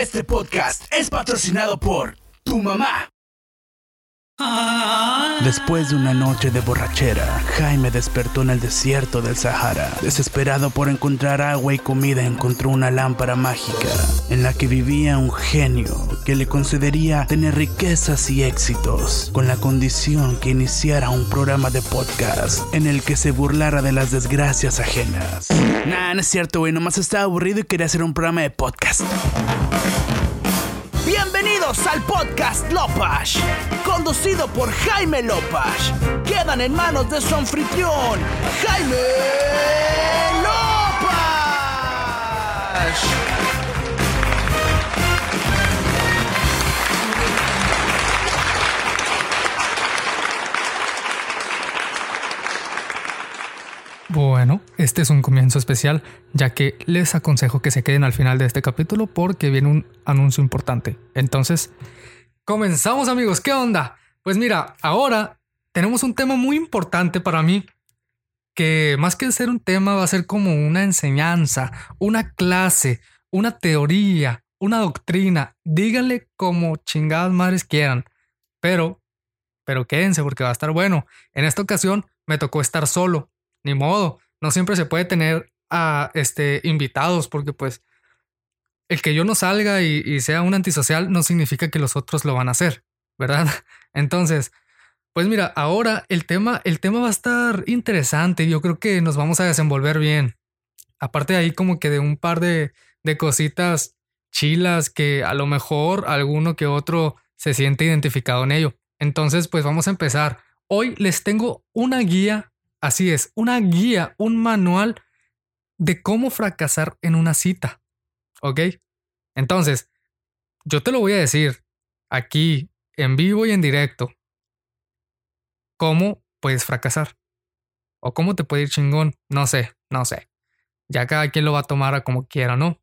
Este podcast es patrocinado por tu mamá. Después de una noche de borrachera, Jaime despertó en el desierto del Sahara. Desesperado por encontrar agua y comida, encontró una lámpara mágica en la que vivía un genio que le concedería tener riquezas y éxitos, con la condición que iniciara un programa de podcast en el que se burlara de las desgracias ajenas. Nah, no es cierto, güey, nomás estaba aburrido y quería hacer un programa de podcast. Bienvenidos al podcast Lopash, conducido por Jaime Lopash. Quedan en manos de su anfitrión, Jaime Lopash. Bueno, este es un comienzo especial, ya que les aconsejo que se queden al final de este capítulo porque viene un anuncio importante. Entonces, comenzamos amigos, ¿qué onda? Pues mira, ahora tenemos un tema muy importante para mí, que más que ser un tema va a ser como una enseñanza, una clase, una teoría, una doctrina, díganle como chingadas madres quieran, pero, pero quédense porque va a estar bueno. En esta ocasión me tocó estar solo ni modo, no siempre se puede tener a este, invitados porque pues el que yo no salga y, sea un antisocial no significa que los otros lo van a hacer, ¿verdad? Entonces, pues mira, ahora el tema, el tema va a estar interesante yo creo que nos vamos a desenvolver bien. Aparte de ahí como que de un par de, de cositas chilas que a lo mejor alguno que otro se siente identificado en ello. Entonces, pues vamos a empezar. Hoy les tengo una guía Así es, una guía, un manual de cómo fracasar en una cita. ¿Ok? Entonces, yo te lo voy a decir aquí, en vivo y en directo. ¿Cómo puedes fracasar? ¿O cómo te puede ir chingón? No sé, no sé. Ya cada quien lo va a tomar a como quiera, ¿no?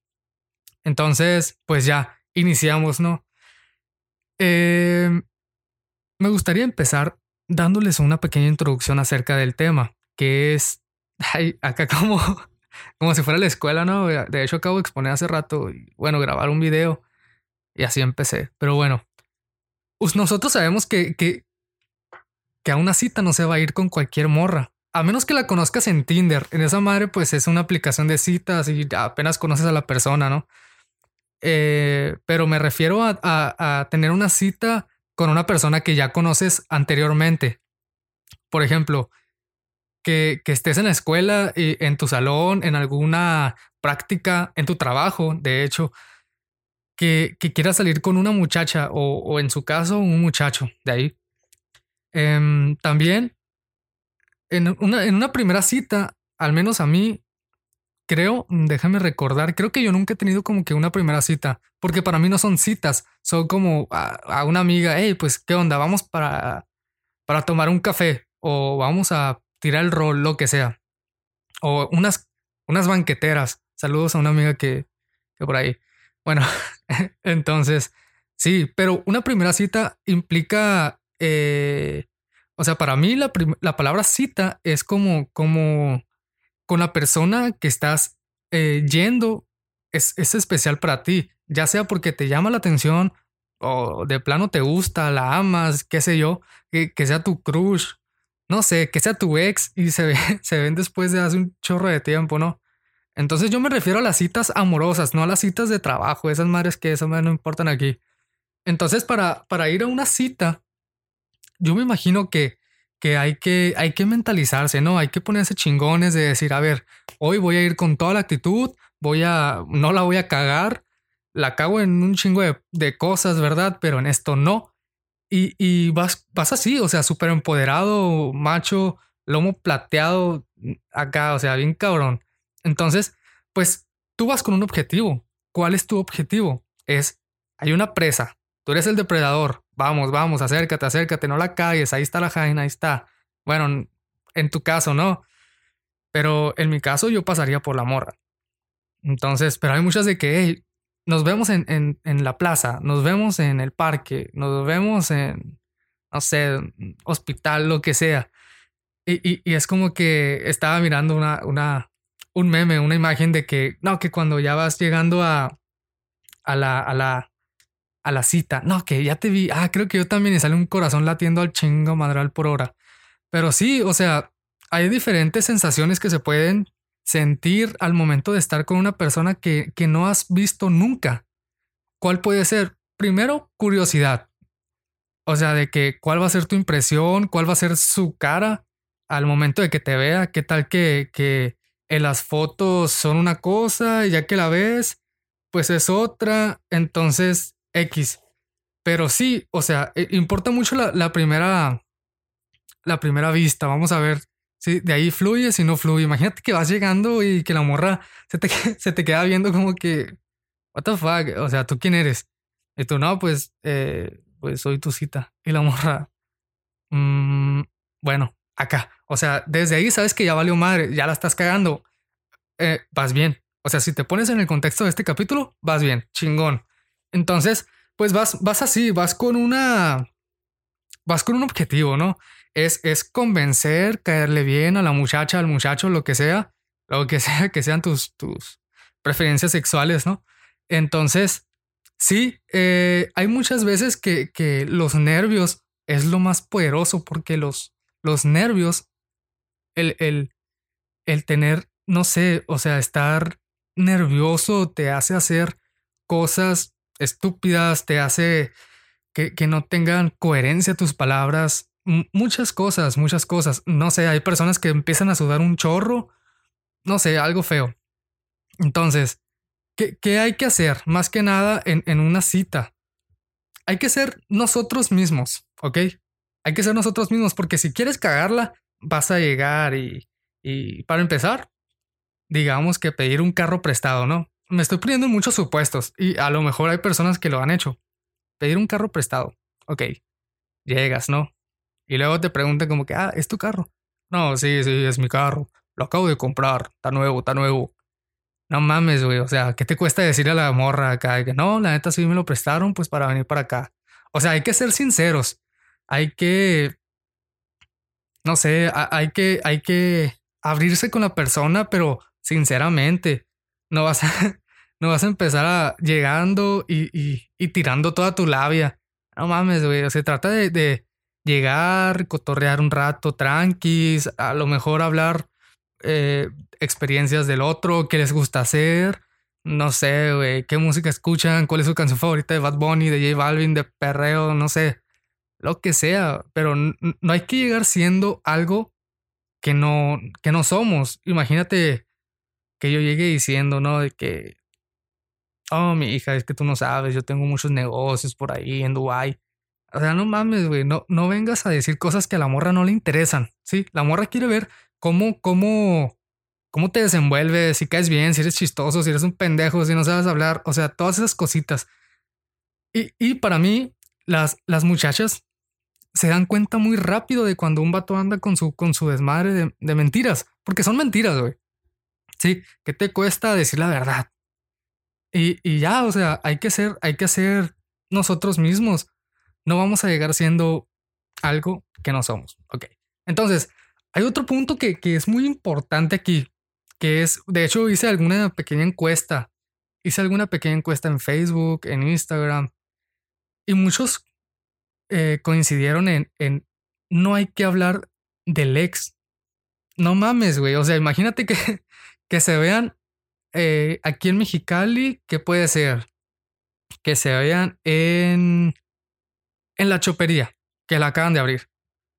Entonces, pues ya, iniciamos, ¿no? Eh, me gustaría empezar dándoles una pequeña introducción acerca del tema, que es acá como, como si fuera la escuela, ¿no? De hecho, acabo de exponer hace rato y bueno, grabar un video y así empecé. Pero bueno, nosotros sabemos que, que, que a una cita no se va a ir con cualquier morra. A menos que la conozcas en Tinder. En esa madre, pues es una aplicación de citas y apenas conoces a la persona, ¿no? Eh, pero me refiero a, a tener una cita con una persona que ya conoces anteriormente. Por ejemplo, que, estés en la escuela, y en tu salón, en alguna práctica, en tu trabajo, de hecho, que, quieras salir con una muchacha o, en su caso un muchacho de ahí. Em, también, en una, en una primera cita, al menos a mí, creo, déjame recordar, creo que yo nunca he tenido como que una primera cita, porque para mí no son citas, son como a, una amiga, hey, pues, ¿qué onda? Vamos para, para tomar un café o vamos a tirar el rol, lo que sea. O unas, unas banqueteras. Saludos a una amiga que, que por ahí. Bueno, entonces, sí, pero una primera cita implica, eh, o sea, para mí la, la palabra cita es como, como con la persona que estás eh, yendo es, especial para ti, ya sea porque te llama la atención o de plano te gusta, la amas, qué sé yo, que, sea tu crush, no sé, que sea tu ex y se, se ven después de hace un chorro de tiempo, ¿no? Entonces yo me refiero a las citas amorosas, no a las citas de trabajo, esas madres que esas madres no importan aquí. Entonces para, para ir a una cita, yo me imagino que que hay que, hay que mentalizarse, ¿no? Hay que ponerse chingones de decir, a ver, hoy voy a ir con toda la actitud, voy a, no la voy a cagar, la cago en un chingo de, cosas, ¿verdad? Pero en esto no. Y, y vas, vas así, o sea, súper empoderado, macho, lomo plateado, acá, o sea, bien cabrón. Entonces, pues tú vas con un objetivo. ¿Cuál es tu objetivo? Es, hay una presa, tú eres el depredador, vamos, vamos, acércate, acércate, no la calles, ahí está la jaina, ahí está. Bueno, en tu caso, no. Pero en mi caso yo pasaría por la morra. Entonces, pero hay muchas de que nos vemos en, en, en, la plaza, nos vemos en el parque, nos vemos en, no sé, hospital, lo que sea. Y, y, y es como que estaba mirando una, una, un meme, una imagen de que, no, que cuando ya vas llegando a, a la, a la, a la cita. No, que ya te vi. Ah, creo que yo también y sale un corazón latiendo al chingo madral por hora. Pero sí, o sea, hay diferentes sensaciones que se pueden sentir al momento de estar con una persona que, que no has visto nunca. ¿Cuál puede ser? Primero, curiosidad. O sea, de que cuál va a ser tu impresión, cuál va a ser su cara al momento de que te vea, qué tal que, que en las fotos son una cosa y ya que la ves, pues es otra. Entonces, X. Pero sí, o sea, e, importa mucho la, primera, la primera vista. Vamos a ver si de ahí fluye, si no fluye. Imagínate que vas llegando y que la morra se te, se te queda viendo como que, what the fuck, o sea, ¿tú quién eres? Y tú, no, pues, eh, pues soy tu cita. Y la morra, mmm, bueno, acá. O sea, desde ahí sabes que ya valió madre, ya la estás cagando. Eh, vas bien. O sea, si te pones en el contexto de este capítulo, vas bien, chingón. Entonces, pues vas, vas así, vas con una, vas con un objetivo, ¿no? Es, es convencer, caerle bien a la muchacha, al muchacho, lo que sea, lo que sea, que sean tus, tus preferencias sexuales, ¿no? Entonces, sí, eh, hay muchas veces que, que los nervios es lo más poderoso porque los, los nervios, el, el, el tener, no sé, o sea, estar nervioso te hace hacer cosas estúpidas, te hace que, que no tengan coherencia tus palabras, muchas cosas, muchas cosas. No sé, hay personas que empiezan a sudar un chorro, no sé, algo feo. Entonces, ¿qué, qué hay que hacer? Más que nada en, en una cita. Hay que ser nosotros mismos, ¿ok? Hay que ser nosotros mismos porque si quieres cagarla, vas a llegar y, y para empezar, digamos que pedir un carro prestado, ¿no? Me estoy poniendo en muchos supuestos y a lo mejor hay personas que lo han hecho. Pedir un carro prestado. Ok. Llegas, ¿no? Y luego te preguntan como que, ah, ¿es tu carro? No, sí, sí, es mi carro. Lo acabo de comprar. Está nuevo, está nuevo. No mames, güey. O sea, ¿qué te cuesta decirle a la morra acá? Que no, la neta sí me lo prestaron, pues para venir para acá. O sea, hay que ser sinceros. Hay que. No sé, hay que, hay que abrirse con la persona, pero sinceramente. No vas a, no vas a empezar a, llegando y, y, tirando toda tu labia. No mames, güey. Se trata de, de, llegar, cotorrear un rato tranquis, a lo mejor hablar eh, experiencias del otro, qué les gusta hacer. No sé, güey, qué música escuchan, cuál es su canción favorita de Bad Bunny, de J Balvin, de Perreo, no sé, lo que sea, pero no hay que llegar siendo algo que no, que no somos. Imagínate que yo llegué diciendo, ¿no? De que, oh, mi hija, es que tú no sabes, yo tengo muchos negocios por ahí en Dubai. O sea, no mames, güey, no, no vengas a decir cosas que a la morra no le interesan, ¿sí? La morra quiere ver cómo, cómo, cómo te desenvuelves, si caes bien, si eres chistoso, si eres un pendejo, si no sabes hablar, o sea, todas esas cositas. Y, y para mí, las, las muchachas se dan cuenta muy rápido de cuando un vato anda con su, con su desmadre de, de mentiras, porque son mentiras, güey. Sí, ¿qué te cuesta decir la verdad? Y, y ya, o sea, hay que ser, hay que ser nosotros mismos. No vamos a llegar siendo algo que no somos. Ok. Entonces, hay otro punto que, que es muy importante aquí, que es, de hecho, hice alguna pequeña encuesta. Hice alguna pequeña encuesta en Facebook, en Instagram, y muchos eh, coincidieron en, en no hay que hablar del ex. No mames, güey. O sea, imagínate que, que se vean eh, aquí en Mexicali, ¿qué puede ser? Que se vean en, en la chopería, que la acaban de abrir.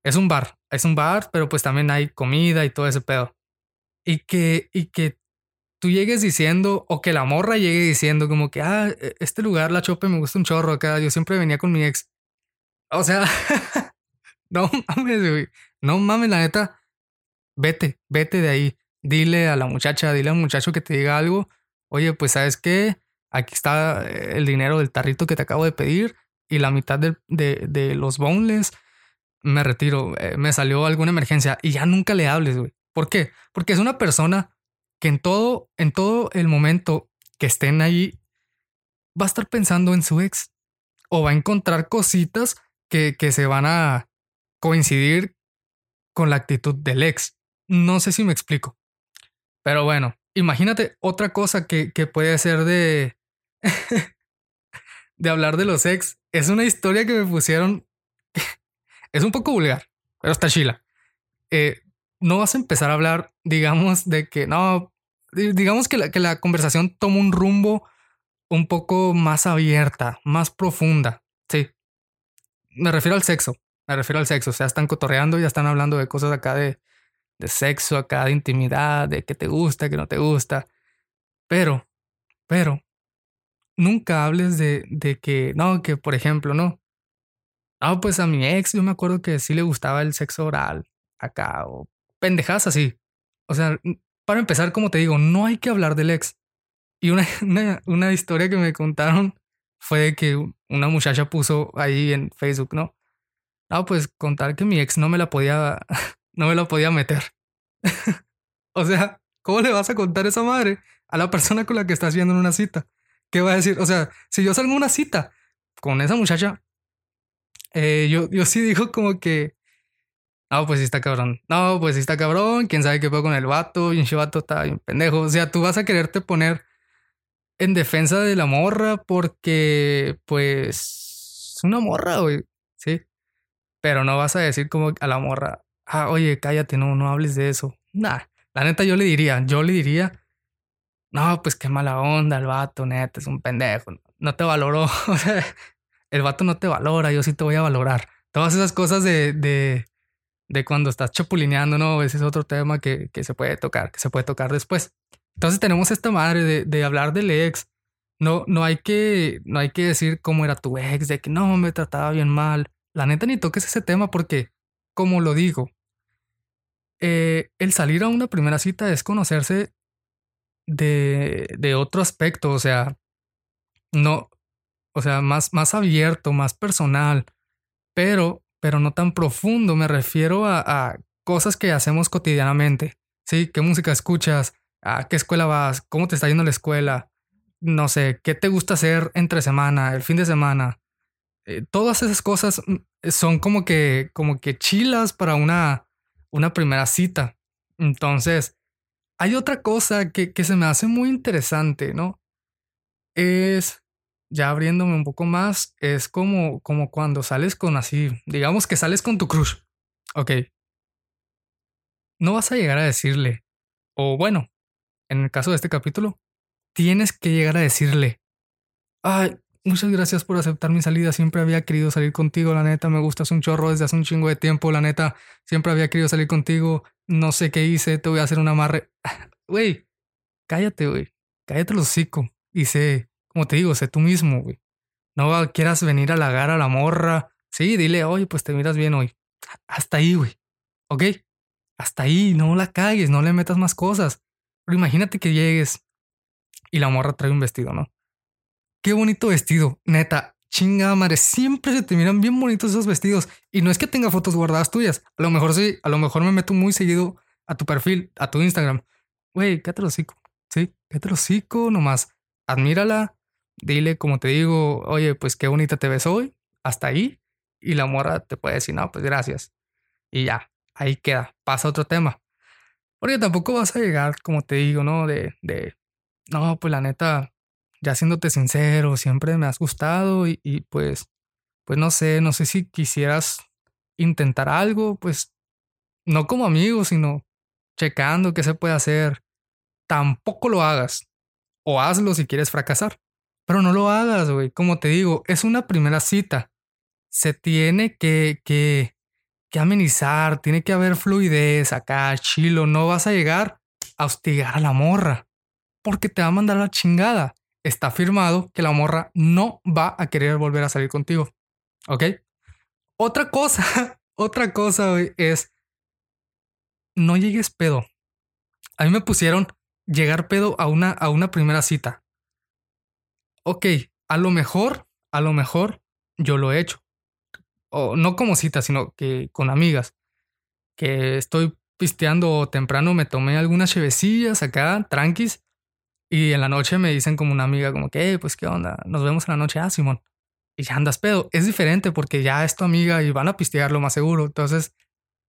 Es un bar, es un bar, pero pues también hay comida y todo ese pedo. Y que, y que tú llegues diciendo, o que la morra llegue diciendo como que, ah, e, este lugar, la chope, me gusta un chorro acá, yo siempre venía con mi ex. O sea, no mames. No mames, la neta. Vete, vete de ahí dile a la muchacha, dile al muchacho que te diga algo. Oye, pues sabes qué, aquí está eh, el dinero del tarrito que te acabo de pedir y la mitad de, de, los boneless. Me retiro, eh, me salió alguna emergencia y ya nunca le hables, güey. ¿Por qué? Porque es una persona que en todo, en todo el momento que estén ahí va a estar pensando en su ex o va a encontrar cositas que, que se van a coincidir con la actitud del ex. No sé si me explico. Pero bueno, imagínate otra cosa que, que puede ser de... de hablar de los ex, es una historia que me pusieron. es un poco vulgar, pero está chila. Eh, no vas a empezar a hablar, digamos, de que no, digamos que la, que la conversación toma un rumbo un poco más abierta, más profunda. Sí. Me refiero al sexo. Me refiero al sexo. O sea, están cotorreando y ya están hablando de cosas acá de, de sexo, acá de intimidad, de qué te gusta, qué no te gusta. Pero, pero, nunca hables de, de que, no, que por ejemplo, no. Ah, pues a mi ex yo me acuerdo que sí le gustaba el sexo oral acá o pendejadas así. O sea, para empezar, como te digo, no hay que hablar del ex. Y una, una, historia que me contaron fue de que una muchacha puso ahí en Facebook, ¿no? Ah, pues contar que mi ex no me la podía, no me la podía meter. o sea, ¿cómo le vas a contar esa madre a la persona con la que estás viendo en una cita? ¿Qué va a decir? O sea, si yo salgo en una cita con esa muchacha, eh, yo, yo sí digo como que, no, pues sí está cabrón. No, pues sí está cabrón. Quién sabe qué fue con el vato. Y un vato está bien pendejo. O sea, tú vas a quererte poner en defensa de la morra porque, pues, es una morra, güey. Sí. Pero no vas a decir como a la morra, ah, oye, cállate, no, no hables de eso. Nah, la neta yo le diría, yo le diría, no, pues qué mala onda el vato, neta, es un pendejo. No te valoró. El vato no te valora, yo sí te voy a valorar. Todas esas cosas de, de, de cuando estás chapulineando, ¿no? Ese es otro tema que, que se puede tocar, que se puede tocar después. Entonces tenemos esta madre de, de, hablar del ex. No, no hay que, no hay que decir cómo era tu ex, de que no me trataba bien mal. La neta ni toques ese tema porque, como lo digo, eh, el salir a una primera cita es conocerse de, de otro aspecto, o sea, no, o sea, más, más abierto, más personal, pero, pero no tan profundo. Me refiero a, cosas que hacemos cotidianamente. Sí, qué música escuchas, a qué escuela vas, cómo te está yendo la escuela, no sé, qué te gusta hacer entre semana, el fin de semana. Eh, todas esas cosas mm, son como que, como que chilas para una, una primera cita. Entonces, hay otra cosa que, que se me hace muy interesante, ¿no? Es, ya abriéndome un poco más, es como, como cuando sales con así, digamos que sales con tu crush, ok. No vas a llegar a decirle, o bueno, en el caso de este capítulo, tienes que llegar a decirle, ay, muchas gracias por aceptar mi salida, siempre había querido salir contigo, la neta, me gustas un chorro desde hace un chingo de tiempo, la neta, siempre había querido salir contigo, no sé qué hice, te voy a hacer un amarre. Güey, cállate, güey, cállate el hocico y sé, como te digo, sé tú mismo, güey. No quieras venir a halagar a la morra. Sí, dile, oye, pues te miras bien hoy. Hasta ahí, güey. ¿Ok? Hasta ahí, no la cagues, no le metas más cosas. Pero imagínate que llegues y la morra trae un vestido, ¿no? Qué bonito vestido, neta. Chinga madre, siempre se te miran bien bonitos esos vestidos. Y no es que tenga fotos guardadas tuyas. A lo mejor sí, a lo mejor me meto muy seguido a tu perfil, a tu Instagram. Güey, quédate lo hocico. Sí, quédate lo hocico nomás. Admírala. Dile, como te digo, oye, pues qué bonita te ves hoy. Hasta ahí. Y la morra te puede decir, no, pues gracias. Y ya, ahí queda. Pasa otro tema. Porque tampoco vas a llegar, como te digo, ¿no? De, de, no, pues la neta, ya siéndote sincero, siempre me has gustado y, y pues, pues no sé, no sé si quisieras intentar algo, pues no como amigo, sino checando qué se puede hacer. Tampoco lo hagas. O hazlo si quieres fracasar. Pero no lo hagas, güey. Como te digo, es una primera cita. Se tiene que, que, que amenizar, tiene que haber fluidez acá, chilo. No vas a llegar a hostigar a la morra porque te va a mandar la chingada. Está firmado que la morra no va a querer volver a salir contigo. ¿Ok? Otra cosa, otra cosa es no llegues pedo. A mí me pusieron llegar pedo a una, a una primera cita. Ok, a lo mejor, a lo mejor yo lo he hecho o no como cita, sino que con amigas, que estoy pisteando temprano, me tomé algunas chevecillas acá, tranquis, y en la noche me dicen como una amiga, como que, pues, ¿qué onda? Nos vemos en la noche, ah, Simón. Y ya andas pedo. Es diferente porque ya es tu amiga y van a pistear lo más seguro. Entonces,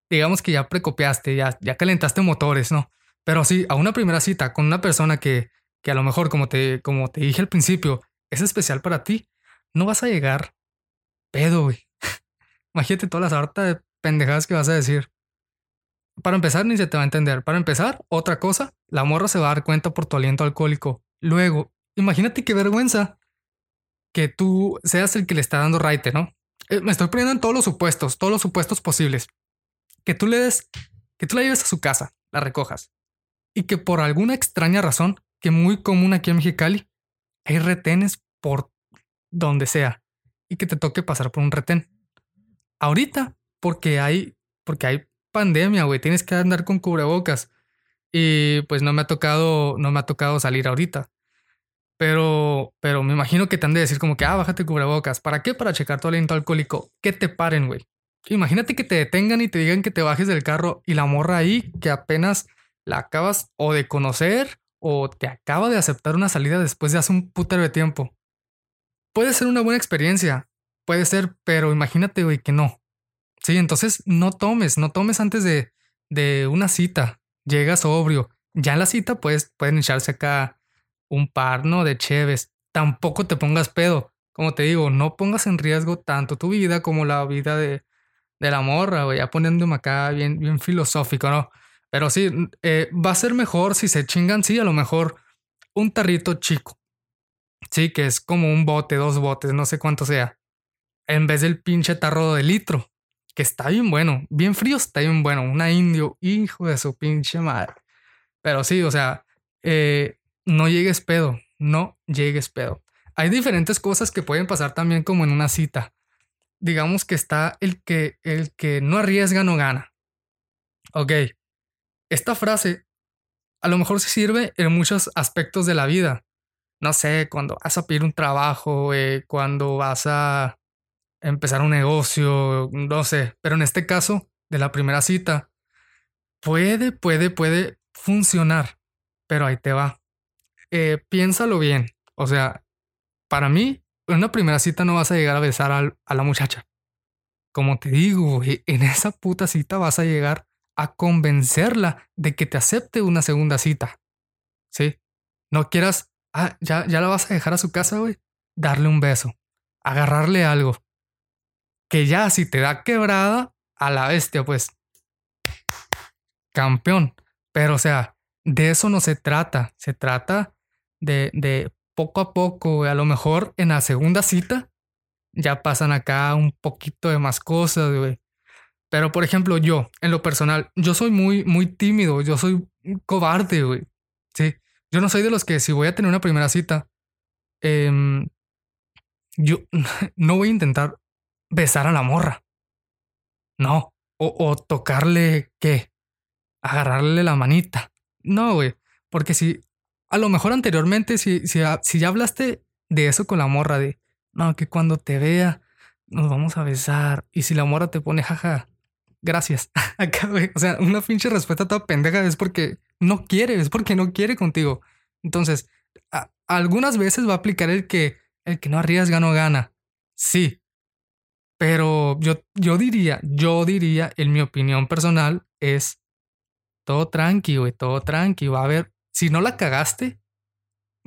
digamos que ya precopiaste, ya, ya calentaste motores, ¿no? Pero sí, a una primera cita con una persona que, que a lo mejor, como te, como te dije al principio, es especial para ti, no vas a llegar pedo, güey. Imagínate todas las hartas de pendejadas que vas a decir. Para empezar, ni se te va a entender. Para empezar, otra cosa, la morra se va a dar cuenta por tu aliento alcohólico. Luego, imagínate qué vergüenza que tú seas el que le está dando raite, ¿no? Eh, me estoy poniendo en todos los supuestos, todos los supuestos posibles. Que tú le des, que tú la lleves a su casa, la recojas. Y que por alguna extraña razón, que muy común aquí en Mexicali, hay retenes por donde sea. Y que te toque pasar por un retén. Ahorita, porque hay, porque hay pandemia, güey, tienes que andar con cubrebocas. Y pues no me ha tocado, no me ha tocado salir ahorita. Pero, pero me imagino que te han de decir como que, ah, bájate cubrebocas. ¿Para qué? Para checar tu aliento alcohólico. Que te paren, güey. Imagínate que te detengan y te digan que te bajes del carro y la morra ahí que apenas la acabas o de conocer o te acaba de aceptar una salida después de hace un putero de tiempo. Puede ser una buena experiencia, puede ser, pero imagínate, güey, que no. Sí, entonces no tomes, no tomes antes de, de una cita. Llegas sobrio. Ya en la cita pueden echarse acá un par, ¿no? De cheves. Tampoco te pongas pedo. Como te digo, no pongas en riesgo tanto tu vida como la vida de, de la morra, güey. Ya poniéndome acá bien, bien filosófico, ¿no? Pero sí, eh, va a ser mejor si se chingan, sí, a lo mejor un tarrito chico. Sí, que es como un bote, dos botes, no sé cuánto sea. En vez del pinche tarro de litro, que está bien bueno, bien frío, está bien bueno. Una indio, hijo de su pinche madre. Pero sí, o sea, eh, no llegues pedo, no llegues pedo. Hay diferentes cosas que pueden pasar también como en una cita. Digamos que está el que, el que no arriesga no gana. Ok, esta frase a lo mejor se sirve en muchos aspectos de la vida. No sé, cuando vas a pedir un trabajo, eh, cuando vas a empezar un negocio, no sé, pero en este caso de la primera cita, puede, puede, puede funcionar, pero ahí te va eh, piénsalo bien. O sea, para mí, en una primera cita no vas a llegar a besar a la muchacha. Como te digo, en esa puta cita vas a llegar a convencerla de que te acepte una segunda cita. ¿Sí? No quieras, ah, ya, ya la vas a dejar a su casa, güey. Darle un beso, agarrarle algo. Que ya si te da quebrada, a la bestia, pues. Campeón. Pero o sea, de eso no se trata. Se trata de, poco a poco, A lo mejor en la segunda cita ya pasan acá un poquito de más cosas, güey. Pero por ejemplo, yo, en lo personal, yo soy muy, muy tímido, yo soy cobarde, güey. Sí, yo no soy de los que si voy a tener una primera cita, em, yo no voy a intentar besar a la morra. No. O, o tocarle, ¿qué? Agarrarle la manita. No, güey. Porque si a lo mejor anteriormente, si, si, si ya hablaste de eso con la morra, de no, que cuando te vea nos vamos a besar. Y si la morra te pone jaja, gracias. Acá, O sea, una pinche respuesta toda pendeja es porque no quiere, es porque no quiere contigo. Entonces, algunas veces va a aplicar el que el que no arriesga no gana. Sí. Pero yo, yo diría, yo diría, en mi opinión personal, es todo tranqui, güey, todo tranqui. Va a haber si no la cagaste,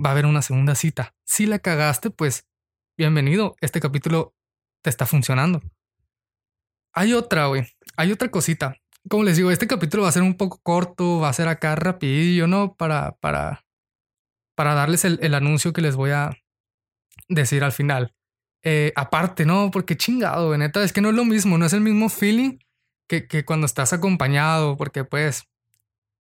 va a haber una segunda cita. Si la cagaste, pues bienvenido, este capítulo te está funcionando. Hay otra, güey. Hay otra cosita. Como les digo, este capítulo va a ser un poco corto, va a ser acá rapidillo, ¿no? Para, para, para darles el, anuncio que les voy a decir al final. Eh, aparte, ¿no? Porque chingado, neta, es que no es lo mismo, no es el mismo feeling que, que cuando estás acompañado, porque pues,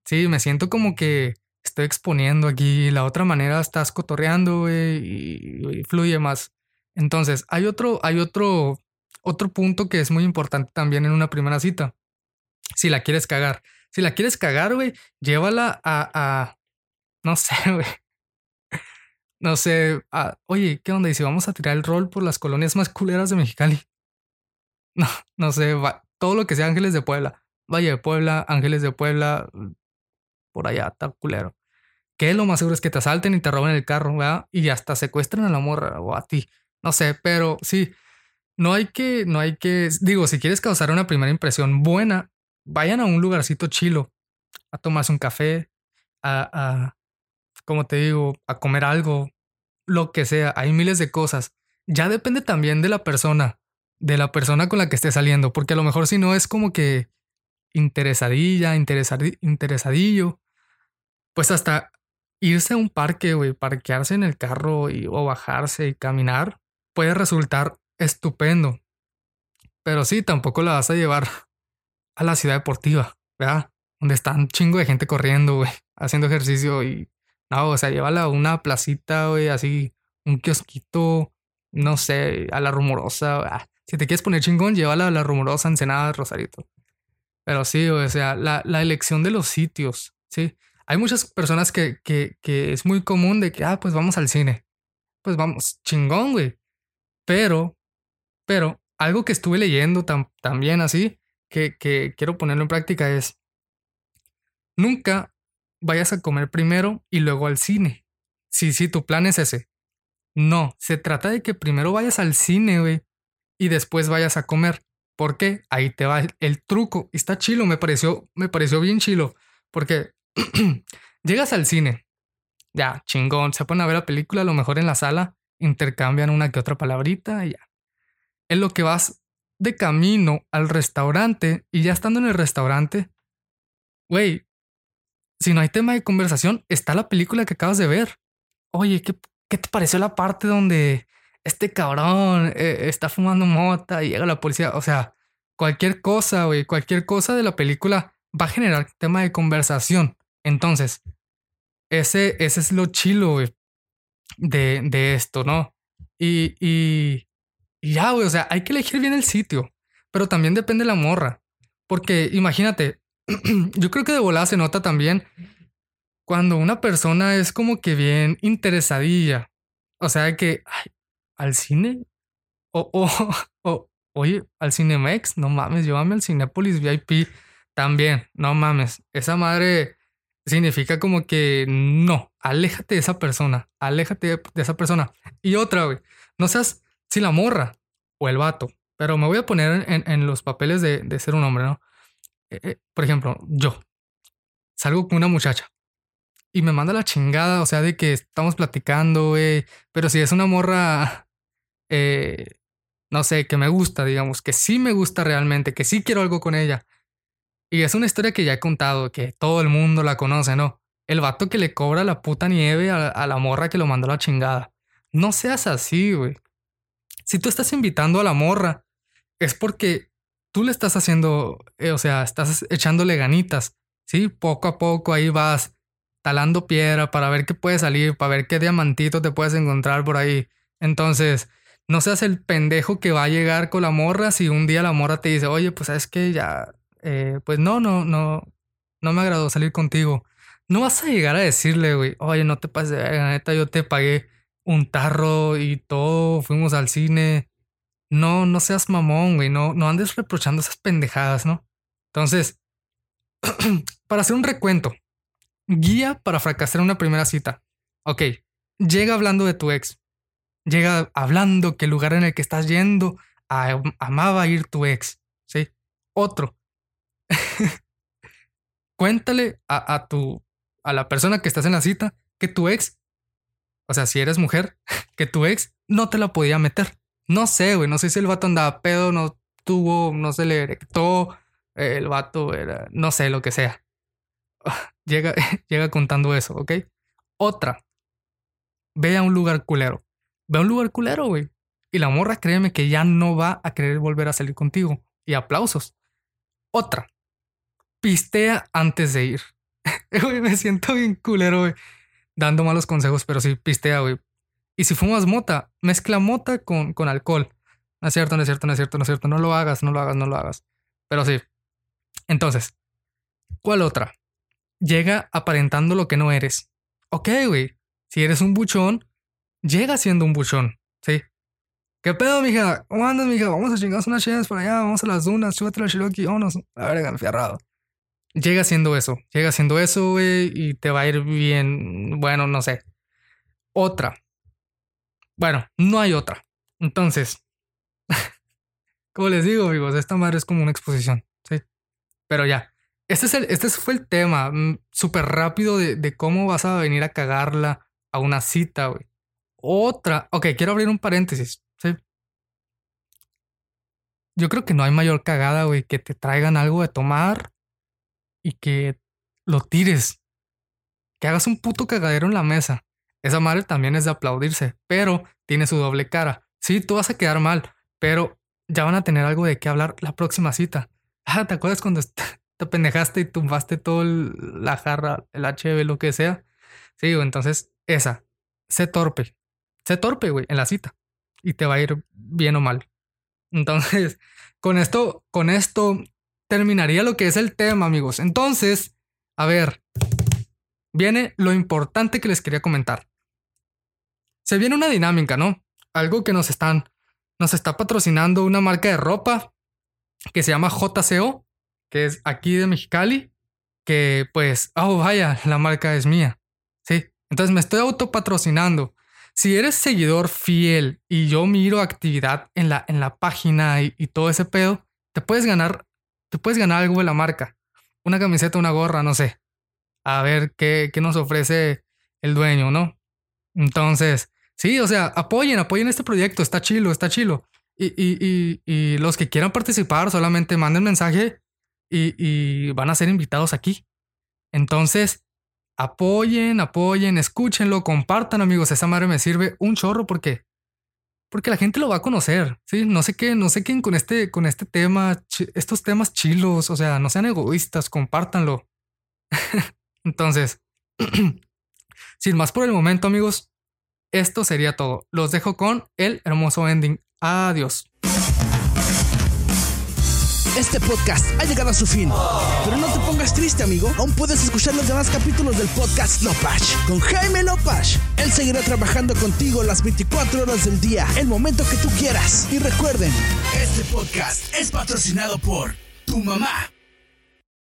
sí, me siento como que estoy exponiendo aquí, la otra manera estás cotorreando, y, fluye más. Entonces, hay otro, hay otro, otro punto que es muy importante también en una primera cita. Si la quieres cagar. Si la quieres cagar, güey, llévala a, a, no sé, güey. No sé, oye, ¿qué onda? ¿Y si vamos a tirar el rol por las colonias más culeras de Mexicali? No, no sé, todo lo que sea Ángeles de Puebla. Valle de Puebla, Ángeles de Puebla, por allá, está culero. Que lo más seguro es que te asalten y te roben el carro, ¿verdad? Y hasta secuestren a la morra o a ti. No sé, pero sí, no hay que, no hay que, digo, si quieres causar una primera impresión buena, vayan a un lugarcito chilo, a tomarse un café, a como te digo, a comer algo, lo que sea. Hay miles de cosas. ya depende también de la persona, de la persona con la que esté saliendo, porque a lo mejor si no es como que interesadilla, interesadillo, pues hasta irse a un parque, güey, parquearse en el carro y, o bajarse y caminar puede resultar estupendo. Pero sí, tampoco la vas a llevar a la ciudad deportiva, ¿verdad? Donde está un chingo de gente corriendo, güey, haciendo ejercicio y no, o sea, llévala a una placita, güey, así, un kiosquito, no sé, a la rumorosa. Ah, si te quieres poner chingón, llévala a la rumorosa Ensenada Rosarito. Pero sí, o sea, la, la elección de los sitios, ¿sí? Hay muchas personas que, que, que es muy común de que, ah, pues vamos al cine. Pues vamos, chingón, güey. Pero, pero, algo que estuve leyendo también así, que, que quiero ponerlo en práctica es, nunca vayas a comer primero y luego al cine. Sí, sí, tu plan es ese. No, se trata de que primero vayas al cine, güey, y después vayas a comer. ¿Por qué? Ahí te va el, truco. Está chilo, me pareció, me pareció bien chilo. Porque llegas al cine, ya, chingón, se ponen a ver la película, a lo mejor en la sala, intercambian una que otra palabrita y ya. En lo que vas de camino al restaurante y ya estando en el restaurante, güey, si no hay tema de conversación, está la película que acabas de ver. Oye, ¿qué, qué te pareció la parte donde este cabrón eh, está fumando mota y llega la policía? O sea, cualquier cosa, güey, cualquier cosa de la película va a generar tema de conversación. Entonces, ese, ese es lo chilo, de, de esto, ¿no? Y, y, y ya, güey, o sea, hay que elegir bien el sitio, pero también depende de la morra. Porque imagínate, yo creo que de volada se nota también cuando una persona es como que bien interesadilla. O sea, que al cine o, o, o, oye, al Cinemex, no mames, llévame al Cinepolis VIP también, no mames. Esa madre significa como que no, aléjate de esa persona, aléjate de esa persona. Y otra, güey, no seas si la morra o el vato, pero me voy a poner en, en los papeles de, de ser un hombre, ¿no? Eh, eh, por ejemplo, yo salgo con una muchacha y me manda la chingada, o sea, de que estamos platicando, güey, pero si es una morra, eh, no sé, que me gusta, digamos, que sí me gusta realmente, que sí quiero algo con ella. Y es una historia que ya he contado, que todo el mundo la conoce, ¿no? El vato que le cobra la puta nieve a, a la morra que lo mandó la chingada. No seas así, güey. Si tú estás invitando a la morra, es porque tú le estás haciendo, eh, o sea, estás echándole ganitas, ¿sí? Poco a poco ahí vas talando piedra para ver qué puede salir, para ver qué diamantito te puedes encontrar por ahí. Entonces, no seas el pendejo que va a llegar con la morra si un día la morra te dice, oye, pues sabes que ya, eh, pues no, no, no, no me agradó salir contigo. No vas a llegar a decirle, güey, oye, no te pases de neta, yo te pagué un tarro y todo, fuimos al cine, no, no seas mamón, güey, no, no andes reprochando esas pendejadas, ¿no? Entonces, para hacer un recuento, guía para fracasar una primera cita. Ok, llega hablando de tu ex. Llega hablando que el lugar en el que estás yendo amaba ir tu ex. ¿Sí? Otro. Cuéntale a, a, tu, a la persona que estás en la cita que tu ex, o sea, si eres mujer, que tu ex no te la podía meter. No sé, güey, no sé si el vato andaba pedo, no tuvo, no se le erectó, el vato era, no sé, lo que sea. Llega, llega contando eso, ¿ok? Otra, ve a un lugar culero. Ve a un lugar culero, güey. Y la morra, créeme que ya no va a querer volver a salir contigo. Y aplausos. Otra, pistea antes de ir. Güey, me siento bien culero, güey. Dando malos consejos, pero sí, pistea, güey. Y si fumas mota, mezcla mota con, con alcohol. No es cierto, no es cierto, no es cierto, no es cierto. No lo hagas, no lo hagas, no lo hagas. Pero sí. Entonces, ¿cuál otra? Llega aparentando lo que no eres. Ok, güey. Si eres un buchón, llega siendo un buchón. Sí. ¿Qué pedo, mija? ¿Cómo andas, mija? Vamos a chingar unas chedas por allá, vamos a las dunas, súbete la Shiroki, vámonos. A ver, ganfiarrado. Llega siendo eso, llega siendo eso, güey, y te va a ir bien. Bueno, no sé. Otra. Bueno, no hay otra. Entonces, como les digo, amigos, esta madre es como una exposición, ¿sí? Pero ya, este, es el, este fue el tema mm, súper rápido de, cómo vas a venir a cagarla a una cita, güey. Otra, ok, quiero abrir un paréntesis. Yo creo que no hay mayor cagada, güey, que te traigan algo de tomar y que lo tires. Que hagas un puto cagadero en la mesa. Esa madre también es de aplaudirse, pero tiene su doble cara. Sí, tú vas a quedar mal, pero ya van a tener algo de qué hablar la próxima cita. Ah, ¿te acuerdas cuando te pendejaste y tumbaste todo la jarra, el HB, lo que sea? Sí, entonces esa. Sé torpe. Sé torpe, güey, en la cita. Y te va a ir bien o mal. Entonces, con esto, con esto terminaría lo que es el tema, amigos. Entonces, a ver, viene lo importante que les quería comentar. Se viene una dinámica, ¿no? Algo que nos están, nos está patrocinando una marca de ropa que se llama JCO, que es aquí de Mexicali, que pues, oh vaya, la marca es mía. Sí, entonces me estoy autopatrocinando. Si eres seguidor fiel y yo miro actividad en la, en la página y, todo ese pedo, te puedes ganar, te puedes ganar algo de la marca. Una camiseta, una gorra, no sé. A ver qué, qué nos ofrece el dueño, ¿no? Entonces, sí, o sea, apoyen, apoyen este proyecto, está chilo, está chilo. Y, y, y, y los que quieran participar solamente manden mensaje y, van a ser invitados aquí. Entonces, apoyen, apoyen, escúchenlo, compartan, amigos. Esa madre me sirve un chorro porque porque la gente lo va a conocer, ¿sí? No sé qué, no sé quién con este, con este tema, estos temas chilos, o sea, no sean egoístas, compártanlo. Entonces, sin más por el momento, amigos, esto sería todo. Los dejo con el hermoso ending. Adiós. Este podcast ha llegado a su fin. Pero no te pongas triste, amigo. Aún puedes escuchar los demás capítulos del podcast Lopash con Jaime Lopash. Él seguirá trabajando contigo las 24 horas del día, el momento que tú quieras. Y recuerden, este podcast es patrocinado por tu mamá.